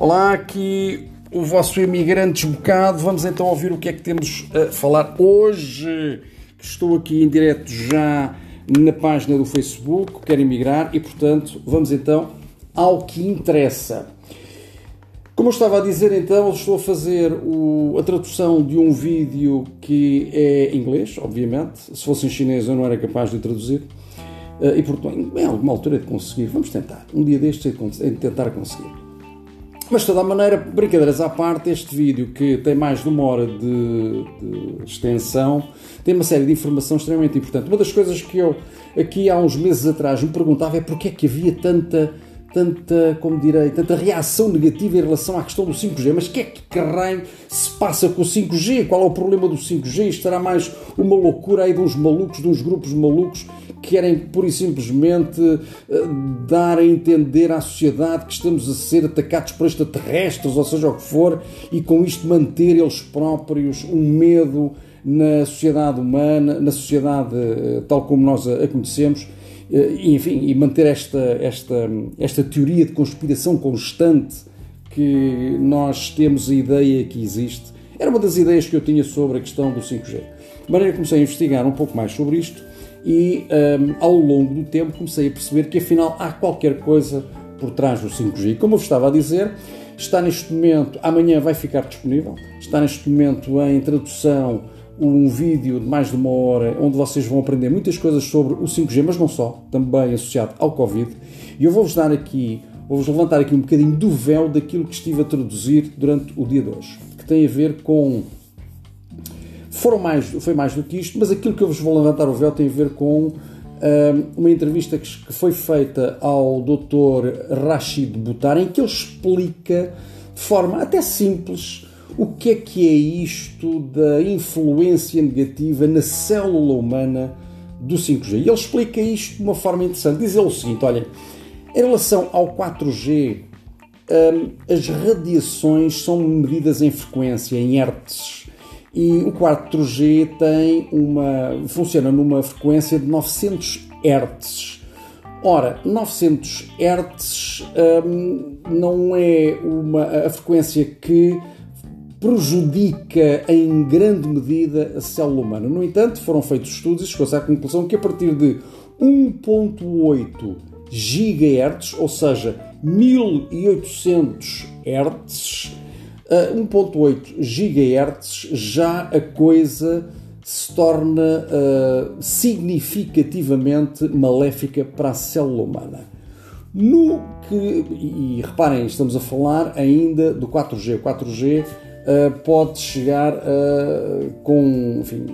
Olá, aqui o vosso imigrante desbocado. Vamos então ouvir o que é que temos a falar hoje. Estou aqui em direto já na página do Facebook, quero emigrar e, portanto, vamos então ao que interessa. Como eu estava a dizer, então, estou a fazer o, a tradução de um vídeo que é inglês, obviamente. Se fosse em chinês eu não era capaz de traduzir. Uh, e, portanto, em alguma altura de conseguir. Vamos tentar. Um dia destes é de tentar conseguir. Mas, de toda a maneira, brincadeiras à parte, este vídeo que tem mais de uma hora de, de, extensão tem uma série de informação extremamente importante. Uma das coisas que eu, aqui há uns meses atrás, me perguntava é porque é que havia tanta, tanta, como direi, tanta reação negativa em relação à questão do 5G. Mas o que é que caralho se passa com o 5G? Qual é o problema do 5G? Isto será mais uma loucura aí de uns malucos, de uns grupos malucos querem pura e simplesmente eh, dar a entender à sociedade que estamos a ser atacados por extraterrestres, ou seja o que for, e com isto manter eles próprios um medo na sociedade humana, na sociedade eh, tal como nós a conhecemos, enfim, e manter esta, esta, esta teoria de conspiração constante que nós temos a ideia que existe. Era uma das ideias que eu tinha sobre a questão do 5G. De maneira que comecei a investigar um pouco mais sobre isto e um, ao longo do tempo comecei a perceber que afinal há qualquer coisa por trás do 5G. Como eu vos estava a dizer, está neste momento, amanhã vai ficar disponível, está neste momento em tradução um vídeo de mais de uma hora onde vocês vão aprender muitas coisas sobre o 5G, mas não só, também associado ao Covid. E eu vou-vos dar aqui, vou-vos levantar aqui um bocadinho do véu daquilo que estive a traduzir durante o dia de hoje, que tem a ver com foram mais, foi mais do que isto, mas aquilo que eu vos vou levantar o véu tem a ver com uh, uma entrevista que, que, foi feita ao Dr. Rashid Butar, em que ele explica de forma até simples o que é que é isto da influência negativa na célula humana do 5G. E ele explica isto de uma forma interessante. Diz ele o seguinte: olha, em relação ao 4G, um, as radiações são medidas em frequência, em hertz. E o 4G tem uma, funciona numa frequência de 900 Hz. Ora, 900 Hz hum, não é uma, a frequência que prejudica em grande medida a célula humana. No entanto, foram feitos estudos e chegou-se à conclusão que a partir de 1.8 GHz, ou seja, 1800 Hz, a 1.8 GHz já a coisa se torna uh, significativamente maléfica para a célula humana. No que, e reparem, estamos a falar ainda do 4G. O 4G uh, pode chegar uh, com, enfim,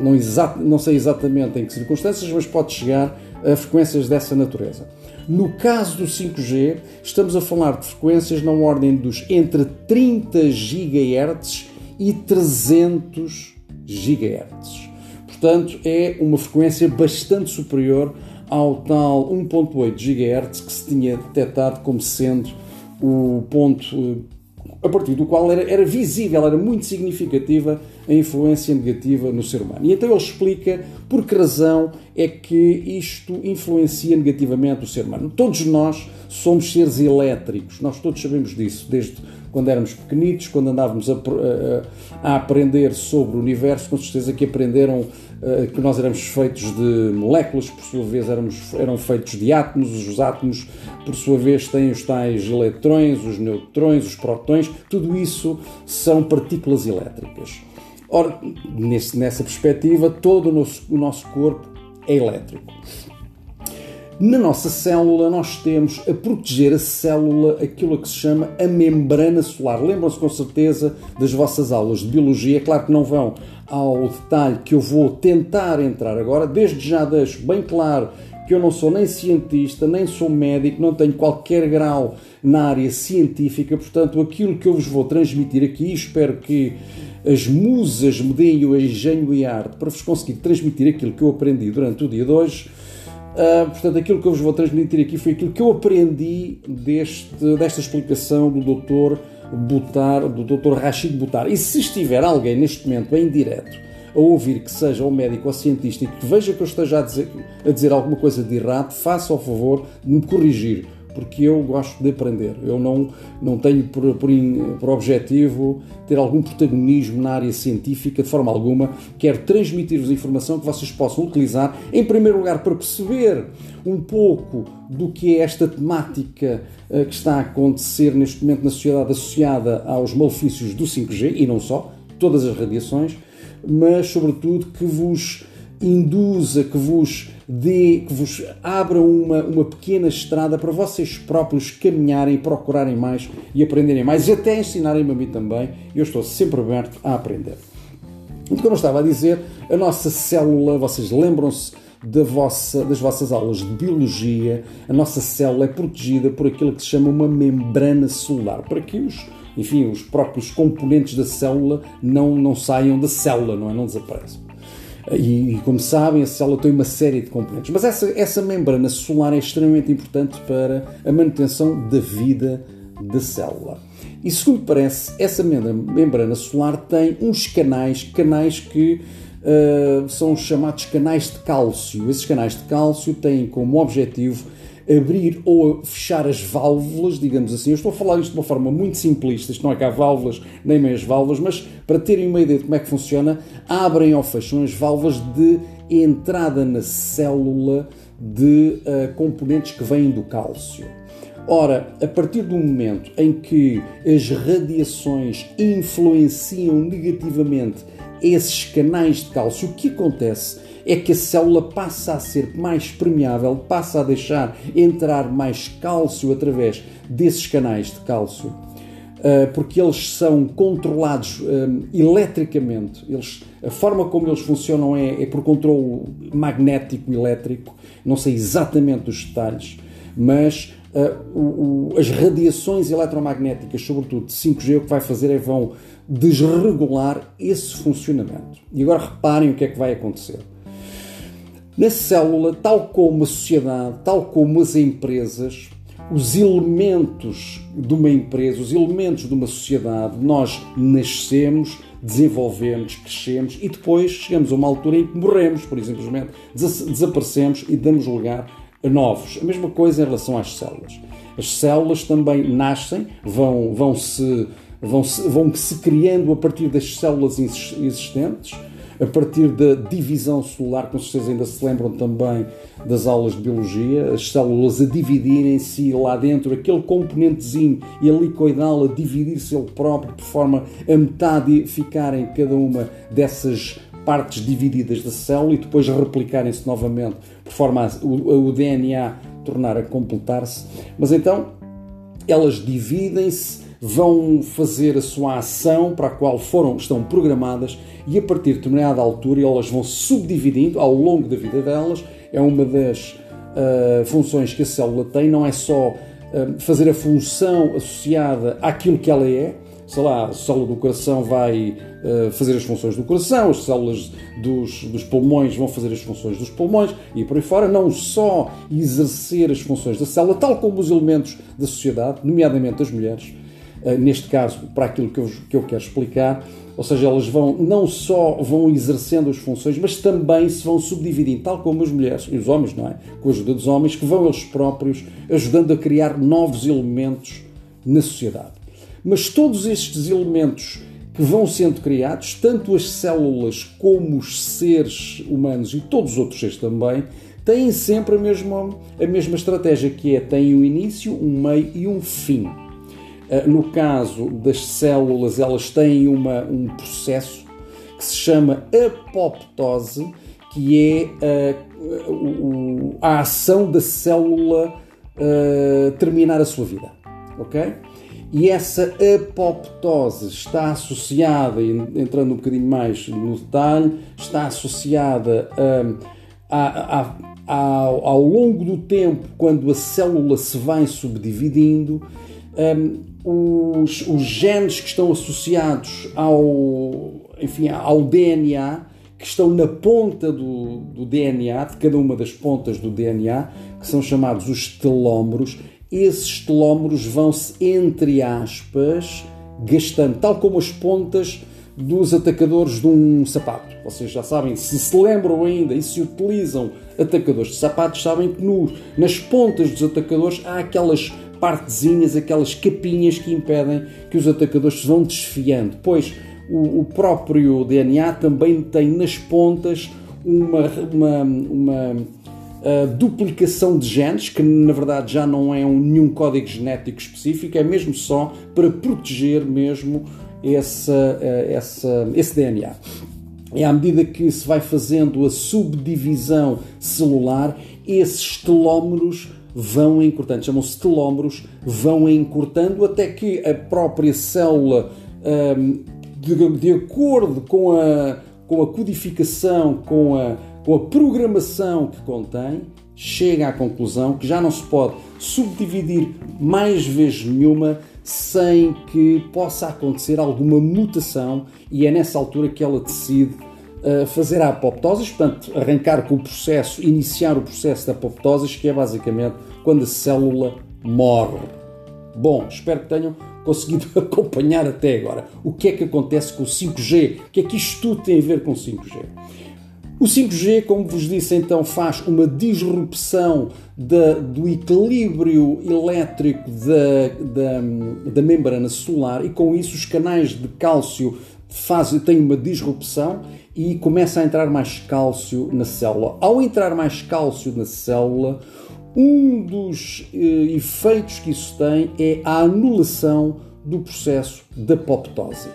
não, exato, não sei exatamente em que circunstâncias, mas pode chegar a frequências dessa natureza. No caso do 5G, estamos a falar de frequências na ordem dos entre 30 GHz e 300 GHz. Portanto, é uma frequência bastante superior ao tal 1.8 GHz que se tinha detectado como sendo o ponto a partir do qual era, era visível, era muito significativa a influência negativa no ser humano. E então ele explica por que razão é que isto influencia negativamente o ser humano. Todos nós somos seres elétricos, nós todos sabemos disso, desde quando éramos pequenitos, quando andávamos a, a, a aprender sobre o universo, com certeza que aprenderam que nós éramos feitos de moléculas, por sua vez éramos, eram feitos de átomos, os átomos, por sua vez, têm os tais eletrões, os neutrões, os protões, tudo isso são partículas elétricas. Ora, nesse, nessa perspectiva, todo o nosso, o nosso corpo é elétrico. Na nossa célula, nós temos a proteger a célula aquilo que se chama a membrana solar. Lembram-se com certeza das vossas aulas de biologia. Claro que não vão ao detalhe que eu vou tentar entrar agora. Desde já deixo bem claro que eu não sou nem cientista, nem sou médico, não tenho qualquer grau na área científica, portanto, aquilo que eu vos vou transmitir aqui, espero que as musas me deem o engenho e a arte para vos conseguir transmitir aquilo que eu aprendi durante o dia de hoje. Uh, portanto, aquilo que eu vos vou transmitir aqui foi aquilo que eu aprendi deste, desta explicação do Dr. Butar, do Dr. Rashid Butar. E se estiver alguém neste momento em direto a ouvir que seja um médico ou cientista e que veja que eu esteja a dizer, a dizer alguma coisa de errado, faça o favor de me corrigir porque eu gosto de aprender. Eu não, não tenho por, por, por objetivo ter algum protagonismo na área científica de forma alguma. Quero transmitir-vos informação que vocês possam utilizar, em primeiro lugar, para perceber um pouco do que é esta temática uh, que está a acontecer neste momento na sociedade associada aos malefícios do 5G e não só, todas as radiações, mas sobretudo que vos induza, que vos dê, que vos abra uma, uma pequena estrada para vocês próprios caminharem, procurarem mais e aprenderem mais, e até ensinarem-me a mim também. Eu estou sempre aberto a aprender. Como eu estava a dizer, a nossa célula, vocês lembram-se da vossa, das vossas aulas de biologia, a nossa célula é protegida por aquilo que se chama uma membrana celular, para que os, enfim, os próprios componentes da célula não, não saiam da célula, não é? Não desapareçam. E, como sabem, a célula tem uma série de componentes. Mas essa, essa membrana celular é extremamente importante para a manutenção da vida da célula. E segundo parece, essa membrana celular tem uns canais, canais que uh, são chamados canais de cálcio. Esses canais de cálcio têm como objetivo abrir ou fechar as válvulas, digamos assim. Eu estou a falar isto de uma forma muito simplista, isto não é cá válvulas nem meias válvulas, mas para terem uma ideia de como é que funciona, abrem ou fecham as válvulas de entrada na célula de uh, componentes que vêm do cálcio. Ora, a partir do momento em que as radiações influenciam negativamente esses canais de cálcio, o que acontece é que a célula passa a ser mais permeável, passa a deixar entrar mais cálcio através desses canais de cálcio, eh, porque eles são controlados eh, eletricamente. Eles, a forma como eles funcionam é, é por controle magnético elétrico, não sei exatamente os detalhes, mas o, as radiações eletromagnéticas, sobretudo de 5G, o que vai fazer é vão desregular esse funcionamento. E agora reparem o que é que vai acontecer. Na célula, tal como a sociedade, tal como as empresas, os elementos de uma empresa, os elementos de uma sociedade, nós nascemos, desenvolvemos, crescemos e depois chegamos a uma altura em que morremos, por exemplo, desaparecemos e damos lugar a novos. A mesma coisa em relação às células. As células também nascem, vão, vão, -se, vão, -se, vão se criando a partir das células existentes a partir da divisão celular, com certeza ainda se lembram também das aulas de biologia, as células a dividirem-se lá dentro, aquele componentezinho helicoidal a dividir-se ele próprio, de forma a metade ficarem cada uma dessas partes divididas da célula e depois replicarem-se novamente, por forma a o DNA tornar a completar-se. Mas então elas dividem-se vão fazer a sua ação para a qual foram, estão programadas e a partir de determinada altura elas vão subdividindo ao longo da vida delas. É uma das uh, funções que a célula tem, não é só uh, fazer a função associada àquilo que ela é, sei lá, a célula do coração vai uh, fazer as funções do coração, as células dos, dos pulmões vão fazer as funções dos pulmões e por aí fora, não só exercer as funções da célula, tal como os elementos da sociedade, nomeadamente as mulheres, neste caso, para aquilo que eu, que eu quero explicar, ou seja, elas vão não só vão exercendo as funções, mas também se vão subdividindo, tal como as mulheres e os homens, não é? Com a ajuda dos homens, que vão eles próprios ajudando a criar novos elementos na sociedade. Mas todos estes elementos que vão sendo criados, tanto as células como os seres humanos e todos os outros seres também, têm sempre a mesma, a mesma estratégia, que é têm um início, um meio e um fim. Eh, no caso das células, elas têm uma, um processo que se chama apoptose, que é a, a, a ação da célula uh, terminar a sua vida. Ok? E essa apoptose está associada, entrando um bocadinho mais no detalhe, está associada a, a, a, ao longo do tempo, quando a célula se vai subdividindo, um, os, os, genes que estão associados ao, enfim, ao DNA, que estão na ponta do, do, DNA, de cada uma das pontas do DNA, que são chamados os telómeros, esses telómeros vão-se, entre aspas, gastando, tal como as pontas dos atacadores de um sapato. Vocês já sabem, se se lembram ainda e se utilizam atacadores de sapatos, sabem que no, nas pontas dos atacadores há aquelas partezinhas, aquelas capinhas que impedem que os atacadores se vão desfiando. Pois o, o próprio DNA também tem nas pontas uma, uma, uma duplicação de genes, que na verdade já não é um, nenhum código genético específico, é mesmo só para proteger mesmo essa, essa, esse DNA. E à medida que se vai fazendo a subdivisão celular, esses telómeros vão encurtando, chamam-se telómeros, vão encurtando até que a própria célula, de, de acordo com a, com a codificação, com a, com a programação que contém, chega à conclusão que já não se pode subdividir mais vezes nenhuma sem que possa acontecer alguma mutação e é nessa altura que ela decide fazer a apoptose, portanto, arrancar com o processo, iniciar o processo da apoptose, que é basicamente quando a célula morre. Bom, espero que tenham conseguido acompanhar até agora. O que é que acontece com o 5G? O que é que isto tudo tem a ver com o 5G? O 5G, como vos disse, então faz uma disrupção do equilíbrio elétrico da, da, da, membrana celular e com isso os canais de cálcio fazem, têm uma disrupção e começa a entrar mais cálcio na célula. Ao entrar mais cálcio na célula, um dos eh, efeitos que isso tem é a anulação do processo da apoptose.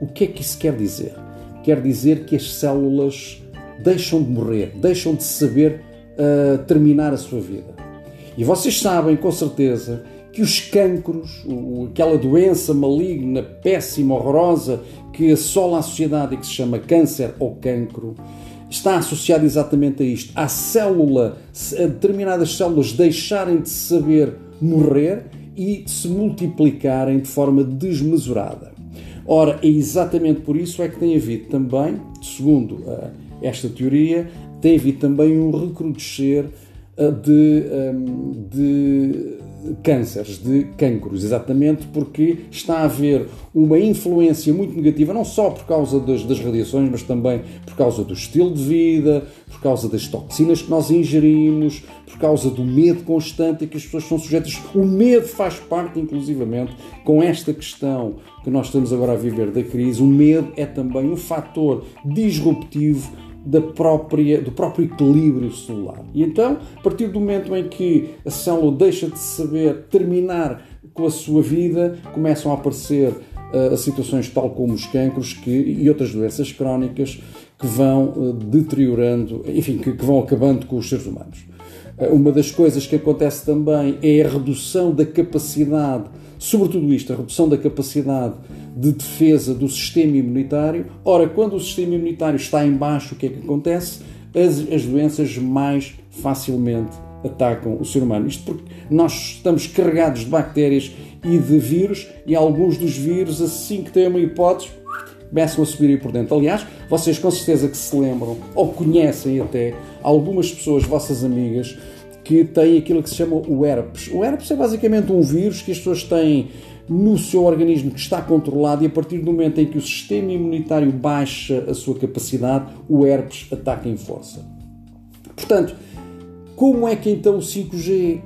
O que é que isso quer dizer? Quer dizer que as células deixam de morrer, deixam de saber uh, terminar a sua vida. E vocês sabem com certeza que os cancros, o, aquela doença maligna, péssima, horrorosa, que assola a sociedade e que se chama câncer ou cancro, está associado exatamente a isto. A célula, a determinadas células deixarem de saber morrer e se multiplicarem de forma desmesurada. Ora, é exatamente por isso é que tem havido também, segundo a esta teoria tem havido também um recrudescer eh, de, ehm, de cânceres, de cancros, exatamente porque está a haver uma influência muito negativa, não só por causa das, das, radiações, mas também por causa do estilo de vida, por causa das toxinas que nós ingerimos, por causa do medo constante a que as pessoas são sujeitas. O medo faz parte, inclusivamente, com esta questão que nós estamos agora a viver da crise. O medo é também um fator disruptivo da própria, do próprio equilíbrio celular. E então, a partir do momento em que a célula deixa de saber terminar com a sua vida, começam a aparecer uh, situações tal como os cancros que, e outras doenças crónicas que vão uh, deteriorando, enfim, que, que, vão acabando com os seres humanos. Uh, uma das coisas que acontece também é a redução da capacidade sobre tudo isto, a redução da capacidade de defesa do sistema imunitário. Ora, quando o sistema imunitário está em baixo, o que é que acontece? As, as doenças mais facilmente atacam o ser humano. Isto porque nós estamos carregados de bactérias e de vírus, e alguns dos vírus, assim que têm uma hipótese, começam a subir aí por dentro. Aliás, vocês com certeza que se lembram, ou conhecem até, algumas pessoas, vossas amigas, que tem aquilo que se chama o herpes. O herpes é basicamente um vírus que as pessoas têm no seu organismo que está controlado e a partir do momento em que o sistema imunitário baixa a sua capacidade, o herpes ataca em força. Portanto, como é que então o 5G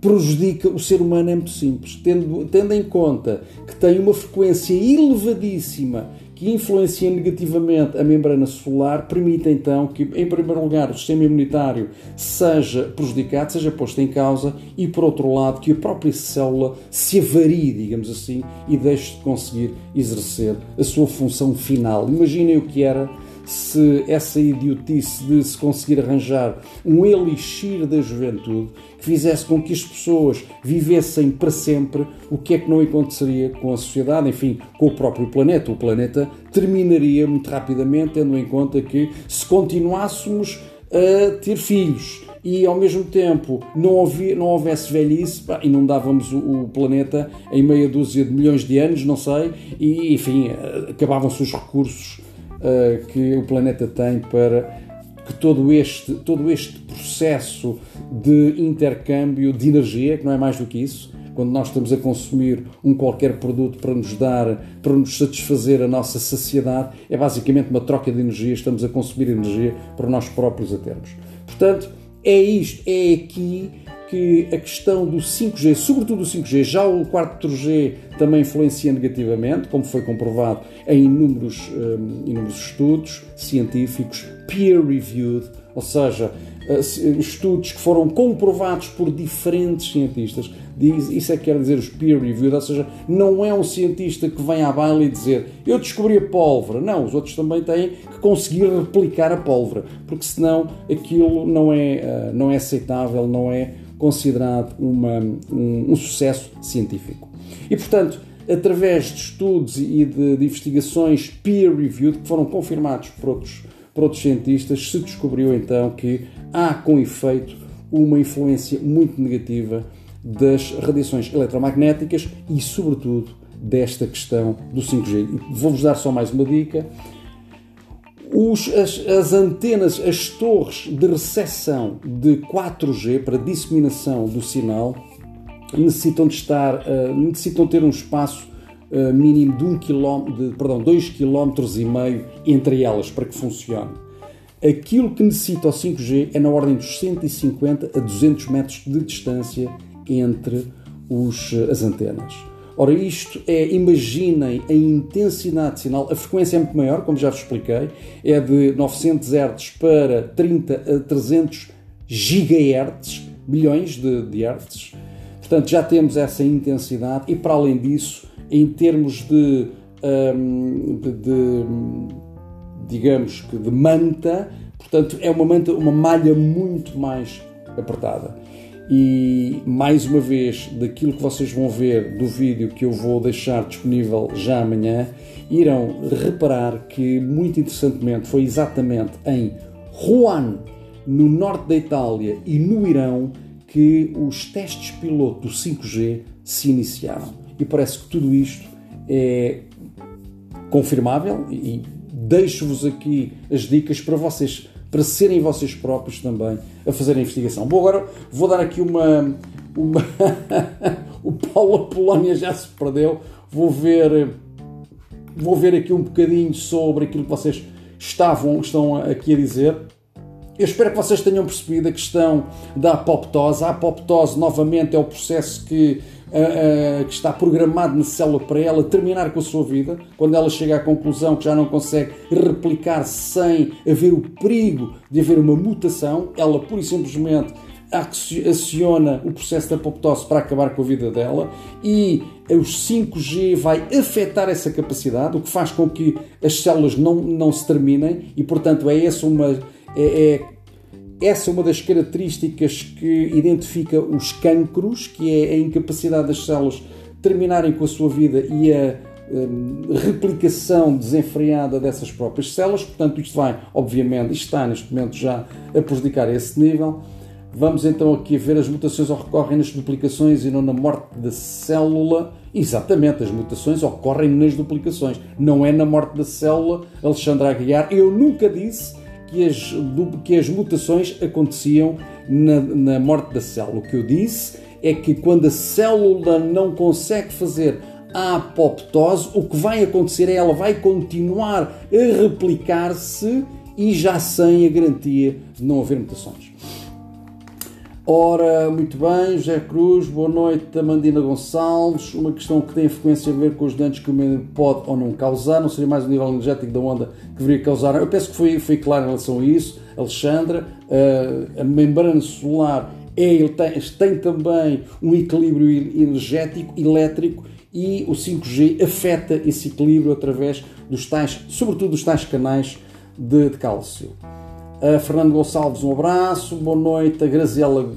prejudica o ser humano? É muito simples. Tendo, tendo em conta que tem uma frequência elevadíssima que influencia negativamente a membrana celular, permite então que, em primeiro lugar, o sistema imunitário seja prejudicado, seja posto em causa e, por outro lado, que a própria célula se avarie, digamos assim, e deixe de conseguir exercer a sua função final. Imaginem o que era se essa idiotice de se conseguir arranjar um elixir da juventude que fizesse com que as pessoas vivessem para sempre, o que é que não aconteceria com a sociedade, enfim, com o próprio planeta? O planeta terminaria muito rapidamente, tendo em conta que se continuássemos a ter filhos e ao mesmo tempo não, não houvesse velhice pá, inundávamos o, o, planeta em meia dúzia de milhões de anos, não sei, e enfim, acabavam-se os recursos uh, que o planeta tem para que todo este, todo este processo de intercâmbio de energia, que não é mais do que isso, quando nós estamos a consumir um qualquer produto para nos dar, para nos satisfazer a nossa saciedade, é basicamente uma troca de energia, estamos a consumir energia para nós próprios a termos. Portanto, é isto, é aqui que a questão do 5G, sobretudo o 5G, já o 4G também influencia negativamente, como foi comprovado em inúmeros, um, inúmeros estudos científicos, peer-reviewed, ou seja, eh, estudos que foram comprovados por diferentes cientistas. Isso é que quer dizer os peer-reviewed, ou seja, não é um cientista que vem à baila e dizer eu descobri a pólvora. Não, os outros também têm que conseguir replicar a pólvora, porque senão aquilo não é, eh, não é aceitável, não é considerado uma, um, um sucesso científico. E, portanto, através de estudos e de, de investigações peer-reviewed, que foram confirmados por outros, por outros cientistas, se descobriu então que há, com efeito, uma influência muito negativa das radiações eletromagnéticas e, sobretudo, desta questão do 5G. Vou-vos dar só mais uma dica. Os, as, as, antenas, as torres de recepção de 4G para disseminação do sinal necessitam de estar, uh, necessitam ter um espaço uh, mínimo de um quilómetro, de, perdão, 2 km e meio entre elas para que funcione. Aquilo que necessita o 5G é na ordem dos 150 a 200 metros de distância entre os, as antenas. Ora, isto é, imaginem a intensidade de sinal, a frequência é muito maior, como já vos expliquei, é de 900 Hz para 30 a 300 GHz, milhões de, de Hz. Portanto, já temos essa intensidade e, para além disso, em termos de, um, de, de digamos que de manta, portanto, é uma manta, uma malha muito mais apertada. E mais uma vez, daquilo que vocês vão ver do vídeo que eu vou deixar disponível já amanhã, irão reparar que, muito interessantemente, foi exatamente em Rouen, no norte da Itália e no Irão, que os testes piloto do 5G se iniciaram. E parece que tudo isto é confirmável e deixo-vos aqui as dicas para vocês para serem vocês próprios também a fazer a investigação. Bom, agora vou dar aqui uma. uma o Paulo Polónia já se perdeu. Vou ver, vou ver aqui um bocadinho sobre aquilo que vocês estavam, estão aqui a dizer. Eu espero que vocês tenham percebido a questão da apoptose. A apoptose, novamente, é o processo que uh, que está programado na célula para ela terminar com a sua vida, quando ela chega à conclusão que já não consegue replicar sem haver o perigo de haver uma mutação, ela pura e simplesmente aciona o processo da apoptose para acabar com a vida dela e os 5G vai afetar essa capacidade, o que faz com que as células não, não se terminem e, portanto, é essa uma é, é essa é uma das características que identifica os cancros, que é a incapacidade das células terminarem com a sua vida e a um, replicação desenfreada dessas próprias células. Portanto, isto vai, obviamente, está neste momento já a prejudicar esse nível. Vamos então aqui ver as mutações ocorrem nas duplicações e não na morte da célula. Exatamente, as mutações ocorrem nas duplicações, não é na morte da célula. Alexandra Aguiar, eu nunca disse que as, que as mutações aconteciam na, na morte da célula. O que eu disse é que quando a célula não consegue fazer a apoptose, o que vai acontecer é ela vai continuar a replicar-se e já sem a garantia de não haver mutações. Ora, muito bem, José Cruz, boa noite, Amandina Gonçalves. Uma questão que tem a frequência a ver com os danos que o meio pode ou não causar, não seria mais o nível energético da onda que deveria causar. Eu penso que foi, foi claro em relação a isso, Alexandra. Uh, a membrana solar é, ele tem, tem também um equilíbrio energético, elétrico, e o 5G afeta esse equilíbrio através dos tais, sobretudo dos tais canais de, de cálcio. A Fernando Gonçalves, um abraço. Boa noite a Graziela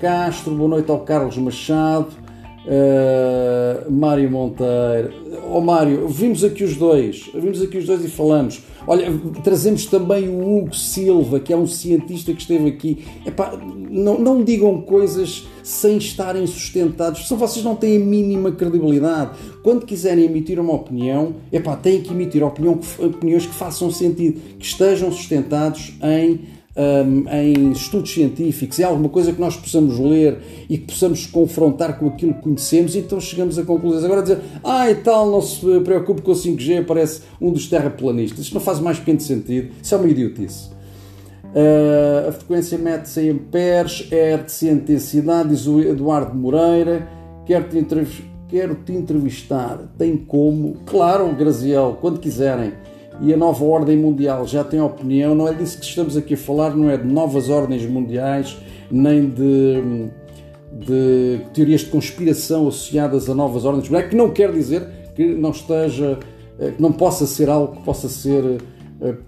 Castro. Boa noite ao Carlos Machado. Uh, Mário Monteiro. Oh, Mário, vimos aqui os dois. Vimos aqui os dois e falamos. Olha, trazemos também o Hugo Silva, que é um cientista que esteve aqui. Epá, não, não digam coisas sem estarem sustentados, se vocês não têm a mínima credibilidade. Quando quiserem emitir uma opinião, epá, têm que emitir opinião, opiniões que façam sentido, que estejam sustentados em um, em estudos científicos, em alguma coisa que nós possamos ler e que possamos confrontar com aquilo que conhecemos, então chegamos a conclusões. Agora dizer, ah, e tal, não se preocupe com o 5G, parece um dos terraplanistas. Isto não faz mais pequeno sentido, isso é uma idiotice. Uh, a frequência mede-se em amperes, hertz e intensidade, diz o Eduardo Moreira. Quero-te quero -te entrevistar. Tem como? Claro, Graziel, quando quiserem e a nova ordem mundial já tem opinião, não é disso que estamos aqui a falar, não é de novas ordens mundiais, nem de, de teorias de conspiração associadas a novas ordens mundiais, que não quer dizer que não esteja, eh, que não possa ser algo que possa ser uh,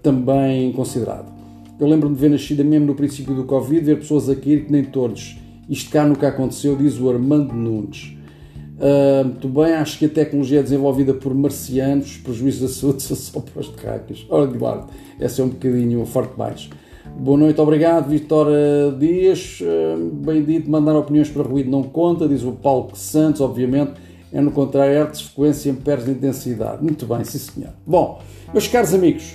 também considerado. Eu lembro-me de ver nascida mesmo no princípio do Covid, ver pessoas aqui que nem todos. Isto cá nunca aconteceu, diz o Armando Nunes. Uh, muito bem, acho que a tecnologia é desenvolvida por marcianos, prejuízo da saúde só para os terráqueos. Ora, Eduardo, essa é um bocadinho forte baixo. Boa noite, obrigado, Vitória Dias. Uh, bem mandar opiniões para ruído não conta, diz o Paulo Santos, obviamente. É no contrário, hertz, frequência, amperes de intensidade. Muito bem, sim senhor. Bom, meus caros amigos,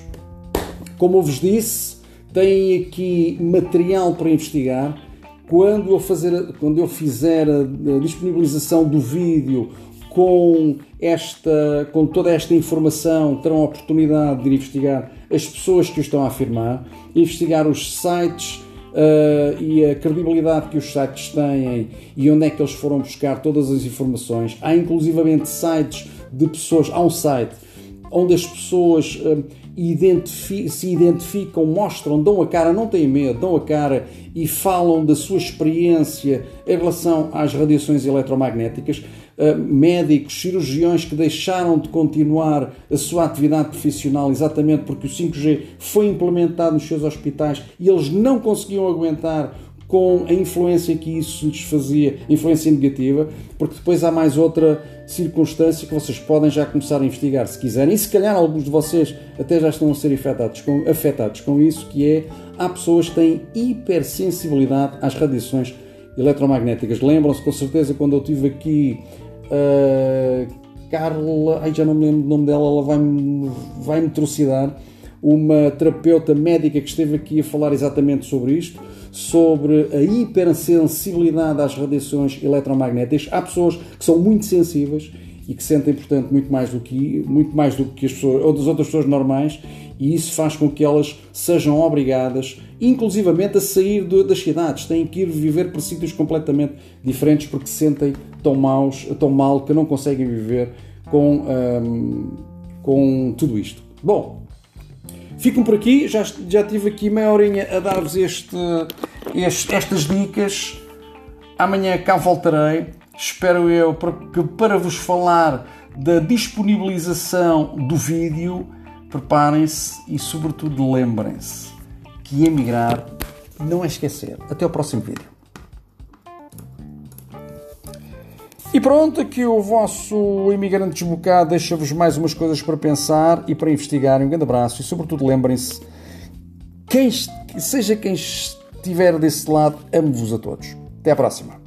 como eu vos disse, têm aqui material para investigar quando eu, fazer, quando eu fizer a disponibilização do vídeo com, esta, com toda esta informação, terão a oportunidade de investigar as pessoas que o estão a afirmar, investigar os sites uh, e a credibilidade que os sites têm e onde é que eles foram buscar todas as informações. Há inclusivamente sites de pessoas, há um site onde as pessoas. Uh, identifi se identificam, mostram, dão a cara, não têm medo, dão a cara e falam da sua experiência em relação às radiações eletromagnéticas. Uh, médicos, cirurgiões que deixaram de continuar a sua atividade profissional exatamente porque o 5G foi implementado nos seus hospitais e eles não conseguiam aguentar com a influência que isso lhes fazia, influência negativa, porque depois há mais outra circunstância que vocês podem já começar a investigar se quiserem, e se calhar alguns de vocês até já estão a ser afetados com, afetados com isso, que é há pessoas que têm hipersensibilidade às radiações eletromagnéticas. Lembram-se com certeza quando eu tive aqui uh, Carla, ai, já não me lembro o nome dela, ela vai-me vai -me trucidar, uma terapeuta médica que esteve aqui a falar exatamente sobre isto sobre a hipersensibilidade às radiações eletromagnéticas. Há pessoas que são muito sensíveis e que sentem, portanto, muito mais do que, muito mais do que as pessoas, ou das outras pessoas normais, e isso faz com que elas sejam obrigadas, inclusivamente, a sair das cidades. Têm que ir viver por sítios completamente diferentes porque se sentem tão, maus, tão mal que não conseguem viver com, hum, com tudo isto. Bom, Ficam por aqui, já, já tive aqui meia horinha a dar-vos este, este, estas dicas. Amanhã cá voltarei, espero eu, para, para vos falar da disponibilização do vídeo. Preparem-se e, sobretudo, lembrem-se que emigrar não é esquecer. Até o próximo vídeo. E pronto, aqui o vosso imigrante desbocado deixa-vos mais umas coisas para pensar e para investigar. Um grande abraço e, sobretudo, lembrem-se: quem, seja quem estiver desse lado, amo-vos a todos. Até à próxima.